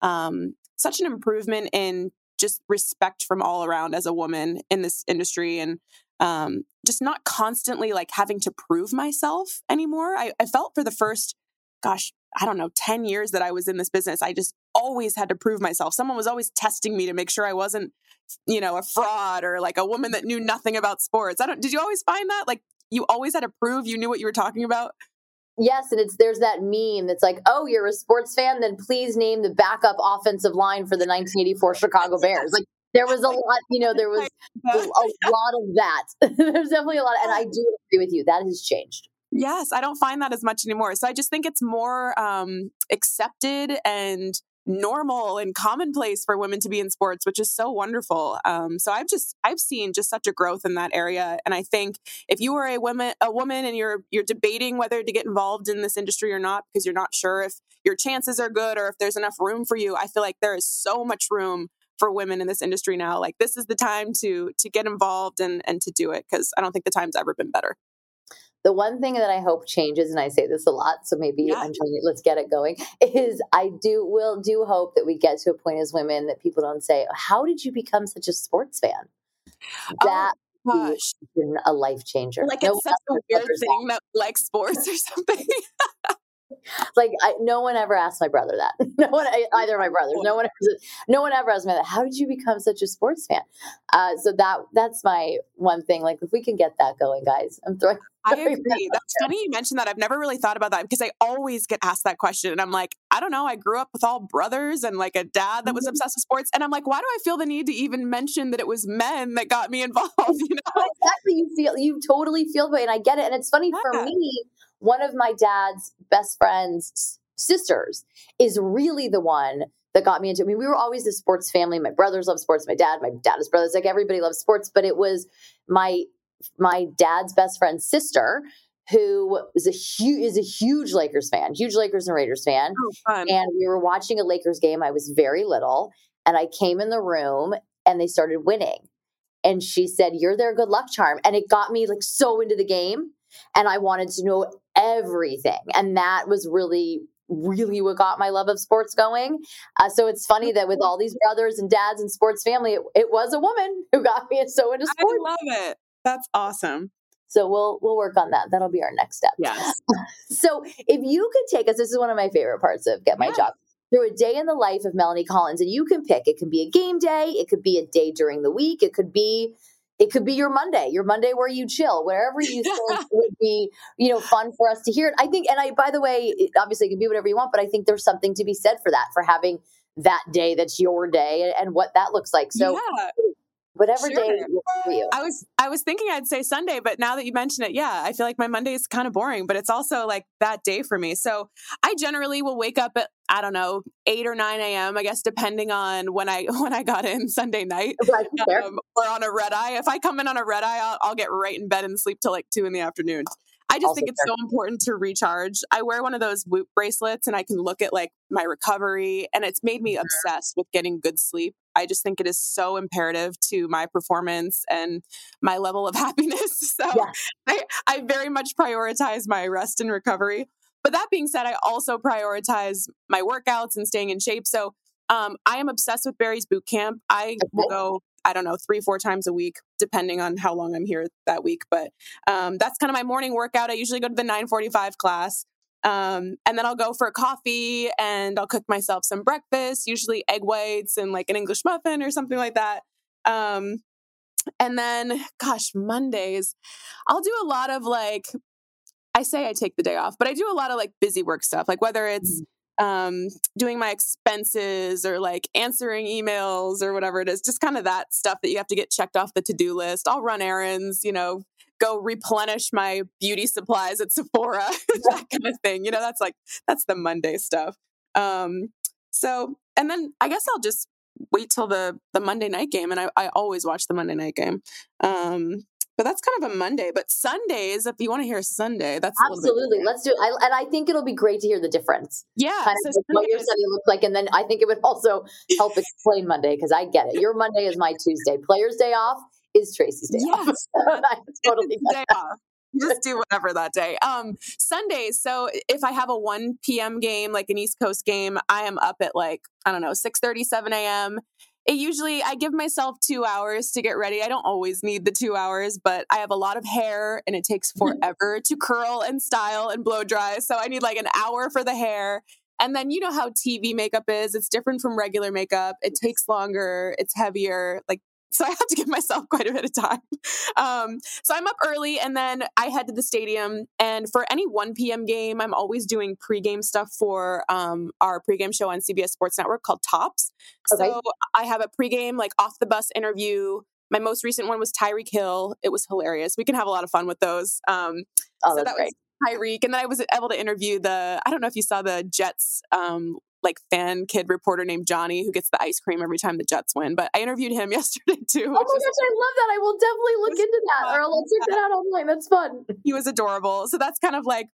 um, such an improvement in just respect from all around as a woman in this industry. And um, just not constantly like having to prove myself anymore. I, I felt for the first, gosh, I don't know, 10 years that I was in this business, I just always had to prove myself. Someone was always testing me to make sure I wasn't, you know, a fraud or like a woman that knew nothing about sports. I don't, did you always find that? Like you always had to prove you knew what you were talking about? Yes, and it's there's that meme that's like, oh, you're a sports fan, then please name the backup offensive line for the 1984 Chicago Bears. Like there was a lot, you know, there was a lot of that. There's definitely a lot, and I do agree with you. That has changed. Yes, I don't find that as much anymore. So I just think it's more um, accepted and normal and commonplace for women to be in sports, which is so wonderful. Um, so I've just I've seen just such a growth in that area, and I think if you are a woman a woman and you're you're debating whether to get involved in this industry or not because you're not sure if your chances are good or if there's enough room for you, I feel like there is so much room for women in this industry now. Like this is the time to to get involved and and to do it because I don't think the time's ever been better. The one thing that I hope changes, and I say this a lot, so maybe yeah. I'm trying to let's get it going, is I do will do hope that we get to a point as women that people don't say, How did you become such a sports fan? Oh that oh, gosh. a life changer. Like no it's such a weird thing that like sports or something. Like I, no one ever asked my brother that. No one, either of my brothers. No one, no one ever asked me that. How did you become such a sports fan? Uh, so that that's my one thing. Like if we can get that going, guys, I'm throwing. I agree. That's funny you mentioned that. I've never really thought about that because I always get asked that question, and I'm like, I don't know. I grew up with all brothers and like a dad that was mm-hmm. obsessed with sports, and I'm like, why do I feel the need to even mention that it was men that got me involved? You know, exactly. You feel you totally feel the way, and I get it. And it's funny yeah. for me one of my dad's best friend's sisters is really the one that got me into. I mean, we were always a sports family. My brothers love sports. My dad, my dad's brothers, like everybody loves sports. But it was my my dad's best friend's sister who was a huge is a huge Lakers fan, huge Lakers and Raiders fan. Oh, and we were watching a Lakers game. I was very little, and I came in the room and they started winning. And she said, "You're their good luck charm," and it got me like so into the game and I wanted to know everything. And that was really really what got my love of sports going. Uh, so it's funny that with all these brothers and dads and sports family, it, it was a woman who got me so into sports. I love it. That's awesome. So we'll we'll work on that. That'll be our next step. Yes. so if you could take us, this is one of my favorite parts of Get My yeah. Job. Through a day in the life of Melanie Collins, and you can pick. It can be a game day. It could be a day during the week. It could be it could be your Monday, your Monday where you chill, wherever you think would be, you know, fun for us to hear it. I think, and I, by the way, obviously it can be whatever you want, but I think there's something to be said for that, for having that day that's your day and what that looks like. So, yeah. Whatever sure. day for you. I was, I was thinking I'd say Sunday, but now that you mention it, yeah, I feel like my Monday is kind of boring, but it's also like that day for me. So I generally will wake up at I don't know, eight or nine a.m. I guess depending on when I when I got in Sunday night, um, or on a red eye. If I come in on a red eye, I'll, I'll, get right in bed and sleep till like two in the afternoon. I just also think it's fair. so important to recharge. I wear one of those Whoop bracelets, and I can look at like my recovery, and it's made me obsessed with getting good sleep. I just think it is so imperative to my performance and my level of happiness. So I, I very much prioritize my rest and recovery. But that being said, I also prioritize my workouts and staying in shape. So um, I am obsessed with Barry's boot camp. I will go, I don't know, three, four times a week, depending on how long I'm here that week. But um, that's kind of my morning workout. I usually go to the 945 class. Um, and then I'll go for a coffee and I'll cook myself some breakfast, usually egg whites and like an English muffin or something like that. Um, and then, gosh, Mondays, I'll do a lot of like I say I take the day off, but I do a lot of like busy work stuff, like whether it's mm. um, doing my expenses or like answering emails or whatever it is, just kind of that stuff that you have to get checked off the to do list. I'll run errands, you know, go replenish my beauty supplies at Sephora, that kind of thing. You know, that's like, that's the Monday stuff. Um, so, and then I guess I'll just wait till the the Monday night game, and I, I always watch the Monday night game. Um, but that's kind of a Monday. But Sundays, if you want to hear Sunday, that's absolutely. Let's do it. I, and I think it'll be great to hear the difference. Yeah. Kind so of what your Sunday looks like. And then I think it would also help explain Monday because I get it. Your Monday is my Tuesday. Players' day off is Tracy's day yes. off. totally day off just do whatever that day. Um, Sundays. So if I have a 1 p.m. game, like an East Coast game, I am up at like, I don't know, 6 30, 7 a.m it usually I give myself two hours to get ready. I don't always need the two hours, but I have a lot of hair and it takes forever to curl and style and blow dry. So I need like an hour for the hair. And then you know how TV makeup is. It's different from regular makeup. It takes longer, it's heavier. Like so I have to give myself quite a bit of time. Um, so I'm up early and then I head to the stadium. And for any 1 p.m. game, I'm always doing pregame stuff for um, our pregame show on CBS Sports Network called Tops. Okay. So I have a pregame, like off the bus interview. My most recent one was Tyreek Hill. It was hilarious. We can have a lot of fun with those. Um, oh, so that's that great. Tyreek. And then I was able to interview the, I don't know if you saw the Jets um, like fan kid reporter named Johnny who gets the ice cream every time the Jets win. But I interviewed him yesterday too. Oh my gosh, I love that. I will definitely look into that or I'll check that out online. That's fun. He was adorable. So that's kind of like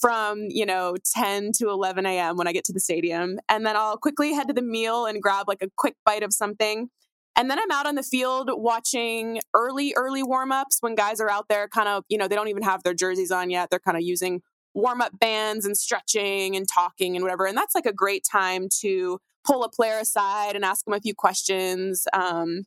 from, you know, 10 to 11 a.m. when I get to the stadium. And then I'll quickly head to the meal and grab like a quick bite of something. And then I'm out on the field watching early, early warm ups when guys are out there kind of, you know, they don't even have their jerseys on yet. They're kind of using warm up bands and stretching and talking and whatever. And that's like a great time to pull a player aside and ask them a few questions. Um,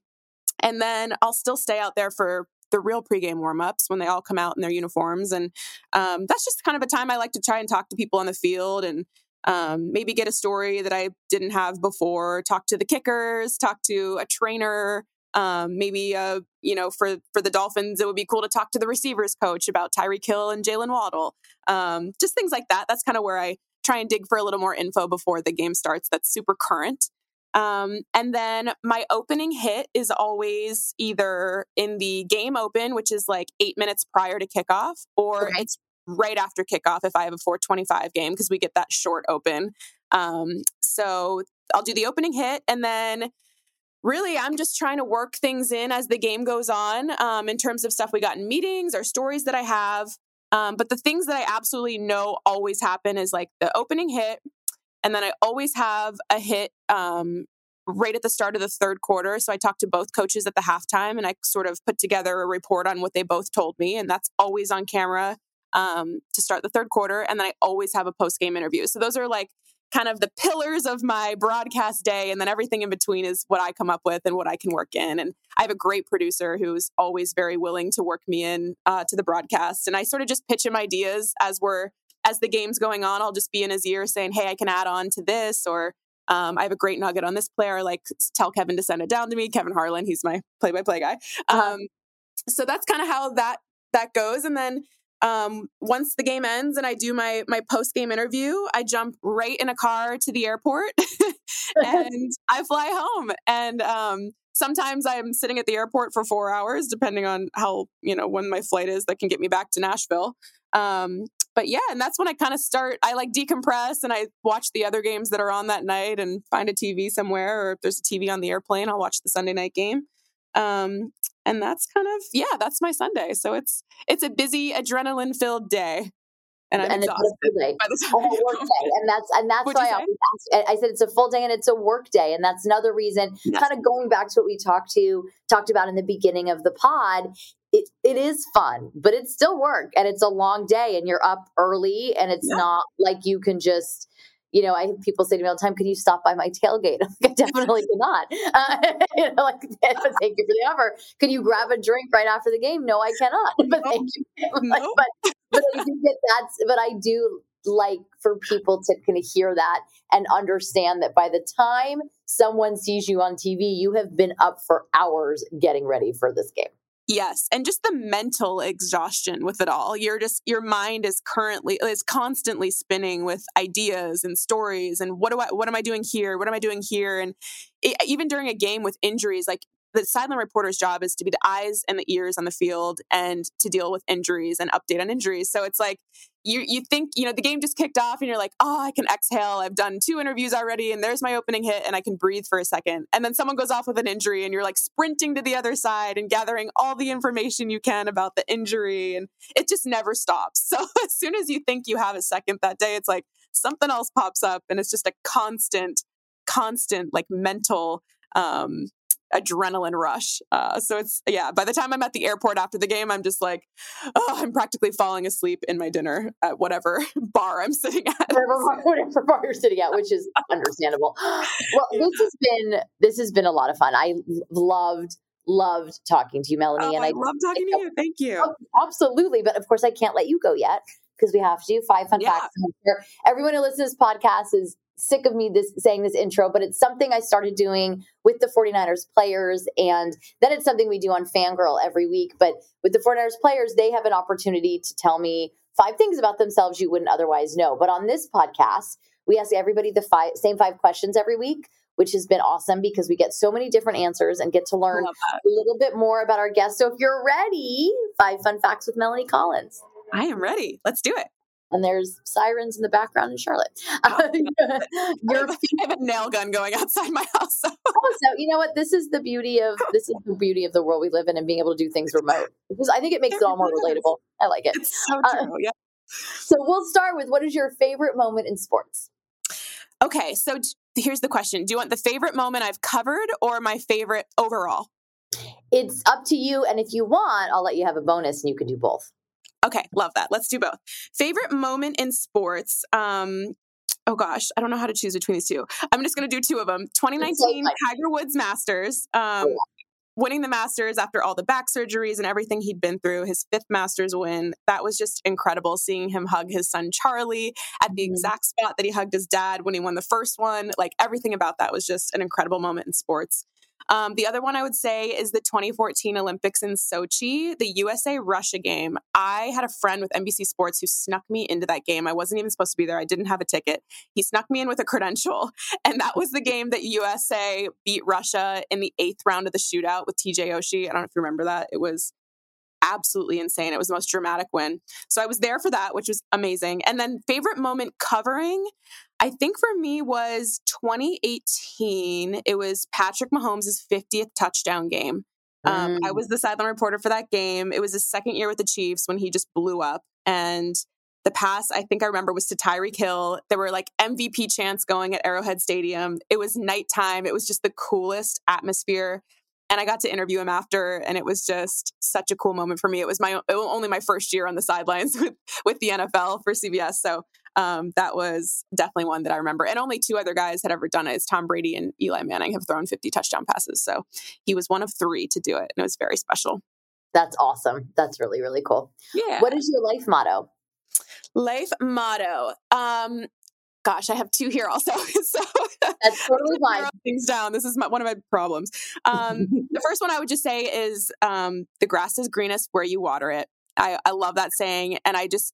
and then I'll still stay out there for the real pregame warmups when they all come out in their uniforms. And um, that's just kind of a time I like to try and talk to people on the field and um, maybe get a story that I didn't have before, talk to the kickers, talk to a trainer, um, maybe uh, you know for for the Dolphins, it would be cool to talk to the receivers coach about Tyreek Hill and Jalen Waddle. Um, just things like that. That's kind of where I try and dig for a little more info before the game starts. That's super current. Um, and then my opening hit is always either in the game open, which is like eight minutes prior to kickoff, or okay. it's right after kickoff if I have a 425 game because we get that short open. Um, so I'll do the opening hit and then really i'm just trying to work things in as the game goes on um, in terms of stuff we got in meetings or stories that i have. Um, but the things that i absolutely know always happen is like the opening hit and then i always have a hit um, right at the start of the third quarter. So i talked to both coaches at the halftime and i sort of put together a report on what they both told me and that's always on camera um, to start the third quarter and then i always have a post game interview. So those are like kind of the pillars of my broadcast day. And then everything in between is what I come up with and what I can work in. And I have a great producer who's always very willing to work me in uh, to the broadcast. And I sort of just pitch him ideas as we're, as the game's going on. I'll just be in his ear saying, hey, I can add on to this or um, I have a great nugget on this player. Like, tell Kevin to send it down to me. Kevin Harlan, he's my play-by-play guy. Uh-huh. Um, so that's kind of how that that goes. And then um, once the game ends and I do my my post game interview, I jump right in a car to the airport and I fly home. And um, sometimes I'm sitting at the airport for four hours, depending on how you know when my flight is that can get me back to Nashville. Um, but yeah, and that's when I kind of start. I like decompress and I watch the other games that are on that night and find a TV somewhere, or if there's a TV on the airplane, I'll watch the Sunday night game. Um, and that's kind of yeah that's my sunday so it's it's a busy adrenaline filled day and I'm and exhausted it's a by the time a work day. And that's and that's What'd why I always ask. I said it's a full day and it's a work day, and that's another reason. Yes. Kind of going back to what we talked to talked about in the beginning of the pod. It, it is fun, but it's still work and it's a long day and you're up early and it's yeah. not like you can just you know, I have people say to me all the time, "Can you stop by my tailgate?" i definitely cannot. Uh, you know, like, thank you for the offer. Can you grab a drink right after the game? No, I cannot. But thank you. Like, no. but but I think that that's. But I do like for people to kind of hear that and understand that by the time someone sees you on TV, you have been up for hours getting ready for this game. Yes, and just the mental exhaustion with it all. You're just your mind is currently is constantly spinning with ideas and stories and what do I what am I doing here? What am I doing here? And it, even during a game with injuries, like the sideline reporter's job is to be the eyes and the ears on the field and to deal with injuries and update on injuries. So it's like you you think, you know, the game just kicked off and you're like, "Oh, I can exhale. I've done two interviews already and there's my opening hit and I can breathe for a second. And then someone goes off with an injury and you're like sprinting to the other side and gathering all the information you can about the injury and it just never stops. So as soon as you think you have a second that day, it's like something else pops up and it's just a constant constant like mental um adrenaline rush. Uh, so it's yeah. By the time I'm at the airport after the game, I'm just like, oh, I'm practically falling asleep in my dinner at whatever bar I'm sitting at. Whatever, whatever bar you're sitting at, which is understandable. Well, this has been this has been a lot of fun. I loved loved talking to you, Melanie, oh, and I, I love talking to you. Thank you. Oh, absolutely, but of course, I can't let you go yet because we have to do five fun yeah. facts. Everyone who listens to this podcast is sick of me this saying this intro, but it's something I started doing with the 49ers players. And then it's something we do on Fangirl every week. But with the 49ers players, they have an opportunity to tell me five things about themselves you wouldn't otherwise know. But on this podcast, we ask everybody the five same five questions every week which has been awesome because we get so many different answers and get to learn a little bit more about our guests. So if you're ready, five fun facts with Melanie Collins. I am ready. Let's do it and there's sirens in the background in Charlotte. Oh, Your I have a nail gun going outside my house. So. oh, so you know what? This is the beauty of this is the beauty of the world we live in and being able to do things remote. Because I think it makes it, all more relatable. I like it. It's so uh, true. Yeah. So we'll start with what is your favorite moment in sports? Okay, so here's the question: Do you want the favorite moment I've covered or my favorite overall? It's up to you, and if you want, I'll let you have a bonus, and you can do both. Okay, love that. Let's do both. Favorite moment in sports. Um, oh gosh, I don't know how to choose between these two. I'm just going to do two of them. 2019 Tiger Woods Masters. Um, oh, winning the Masters after all the back surgeries and everything he'd been through, his fifth Masters win. That was just incredible seeing him hug his son Charlie at the mm-hmm. exact spot that he hugged his dad when he won the first one. Like everything about that was just an incredible moment in sports. Um, the other one I would say is the 2014 Olympics in Sochi, the USA Russia game. I had a friend with NBC Sports who snuck me into that game. I wasn't even supposed to be there. I didn't have a ticket. He snuck me in with a credential. And that was the game that USA beat Russia in the eighth round of the shootout with TJ Oshie. I don't know if you remember that. It was absolutely insane. It was the most dramatic win. So I was there for that, which was amazing. And then favorite moment covering, I think for me was 2018. It was Patrick Mahomes' 50th touchdown game. Um, mm. I was the sideline reporter for that game. It was his second year with the Chiefs when he just blew up. And the pass, I think I remember, was to Tyreek Hill. There were like MVP chants going at Arrowhead Stadium. It was nighttime. It was just the coolest atmosphere and I got to interview him after, and it was just such a cool moment for me. It was my only my first year on the sidelines with with the NFL for CBS, so um, that was definitely one that I remember. And only two other guys had ever done it. Is Tom Brady and Eli Manning have thrown 50 touchdown passes, so he was one of three to do it, and it was very special. That's awesome. That's really really cool. Yeah. What is your life motto? Life motto. Um, gosh, I have two here also. so that's totally fine. Things down. This is my, one of my problems. Um, the first one I would just say is um, the grass is greenest where you water it. I, I love that saying, and I just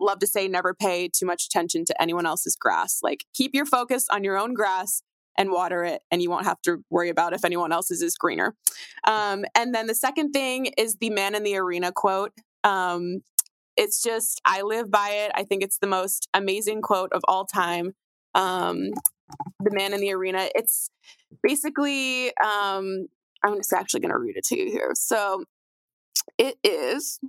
love to say never pay too much attention to anyone else's grass. Like keep your focus on your own grass and water it, and you won't have to worry about if anyone else's is greener. Um, and then the second thing is the man in the arena quote. Um, it's just I live by it. I think it's the most amazing quote of all time. Um, the man in the arena. It's basically um, I'm just actually going to read it to you here. So it is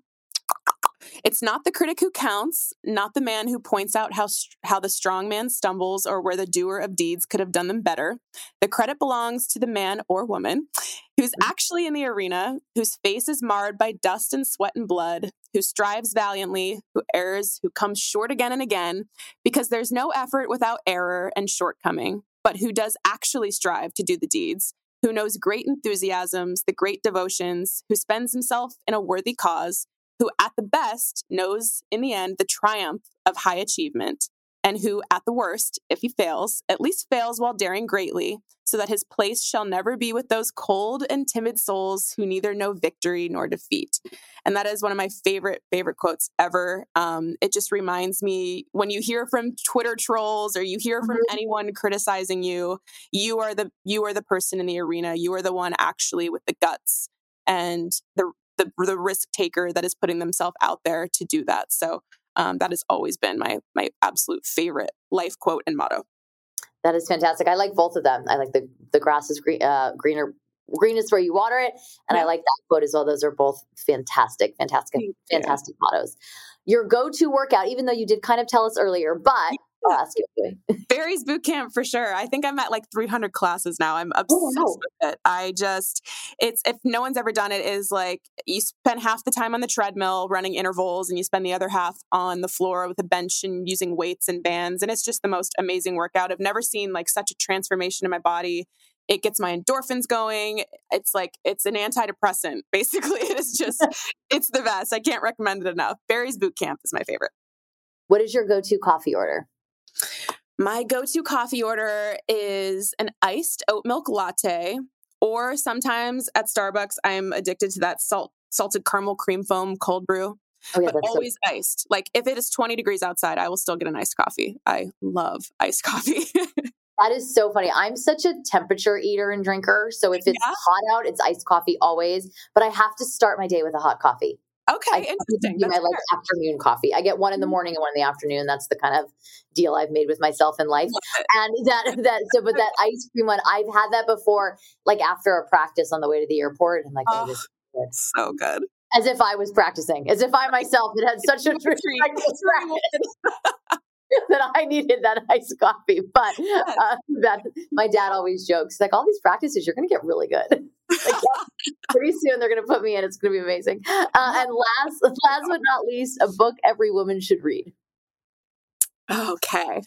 it's not the critic who counts, not the man who points out how, how the strong man stumbles or where the doer of deeds could have done them better. The credit belongs to the man or woman who's mm. actually in the arena, whose face is marred by dust and sweat and blood, who strives valiantly, who errs, who comes short again and again, because there's no effort without error and shortcoming, but who does actually strive to do the deeds, who knows great enthusiasms, the great devotions, who spends himself in a worthy cause, who at the best knows in the end the triumph of high achievement, and who at the worst, if he fails, at least fails while daring greatly, so that his place shall never be with those cold and timid souls who neither know victory nor defeat. And that is one of my favorite, favorite quotes ever. Um, it just reminds me when you hear from Twitter trolls or you hear from mm-hmm. anyone criticizing you, you are the you are the person in the arena. You are the one actually with the guts and the the, the risk taker that is putting themselves out there to do that. So um, that has always been my my absolute favorite life quote and motto. That is fantastic. I like both of them. I like the the grass is green, uh, greener greenest where you water it, and yeah. I like that quote as well. Those are both fantastic, fantastic, fantastic mottos. Your go to workout, even though you did kind of tell us earlier, but ask you. Barry's boot camp for sure. I think I'm at like 300 classes now. I'm oh, obsessed oh, wow. with it. I just, it's, if no one's ever done it, is like you spend half the time on the treadmill running intervals and you spend the other half on the floor with a bench and using weights and bands. And it's just the most amazing workout. I've never seen like such a transformation in my body. It gets my endorphins going. It's like, it's an antidepressant. Basically, it is just, it's the best. I can't recommend it enough. Barry's boot camp is my favorite. What is your go to coffee order? My go to coffee order is an iced oat milk latte, or sometimes at Starbucks, I'm addicted to that salt salted caramel cream foam cold brew. Oh, yeah, but always so- iced. Like if it is 20 degrees outside, I will still get an iced coffee. I love iced coffee. that is so funny. I'm such a temperature eater and drinker. So if it's yeah. hot out, it's iced coffee always. But I have to start my day with a hot coffee. Okay, interesting. my like afternoon coffee. I get one in the mm-hmm. morning and one in the afternoon. That's the kind of deal I've made with myself in life. And that that so, but that ice cream one, I've had that before, like after a practice on the way to the airport. I'm like, oh, oh this is good. so good. As if I was practicing, as if I myself had had such a treat that I needed that iced coffee. But uh, that my dad always jokes like, all these practices, you're going to get really good. Like, pretty soon they're going to put me in. It's going to be amazing. Uh, and last, last but not least, a book every woman should read. Okay.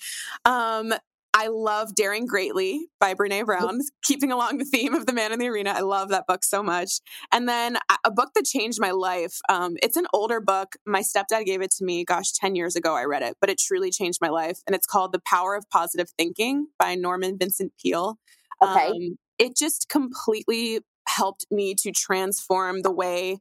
Um, I love Daring Greatly by Brene Brown, keeping along the theme of The Man in the Arena. I love that book so much. And then a book that changed my life. Um, it's an older book. My stepdad gave it to me, gosh, 10 years ago I read it, but it truly changed my life. And it's called The Power of Positive Thinking by Norman Vincent Peale. Okay. Um, it just completely helped me to transform the way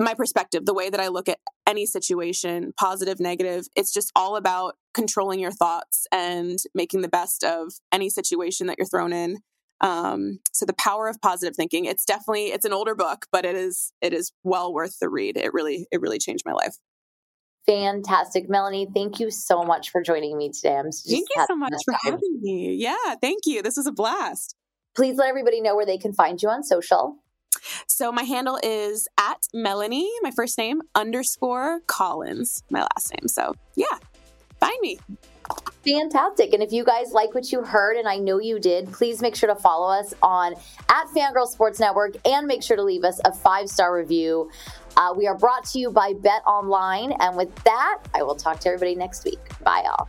my perspective, the way that I look at any situation, positive, negative. It's just all about controlling your thoughts and making the best of any situation that you're thrown in. Um, so the power of positive thinking. It's definitely it's an older book, but it is it is well worth the read. It really it really changed my life. Fantastic, Melanie. Thank you so much for joining me today. I'm thank you so much for having me. Yeah, thank you. This was a blast. Please let everybody know where they can find you on social. So my handle is at Melanie, my first name, underscore Collins, my last name. So yeah, find me. Fantastic. And if you guys like what you heard, and I know you did, please make sure to follow us on at Fangirl Sports Network and make sure to leave us a five star review. Uh, we are brought to you by Bet Online. And with that, I will talk to everybody next week. Bye, all.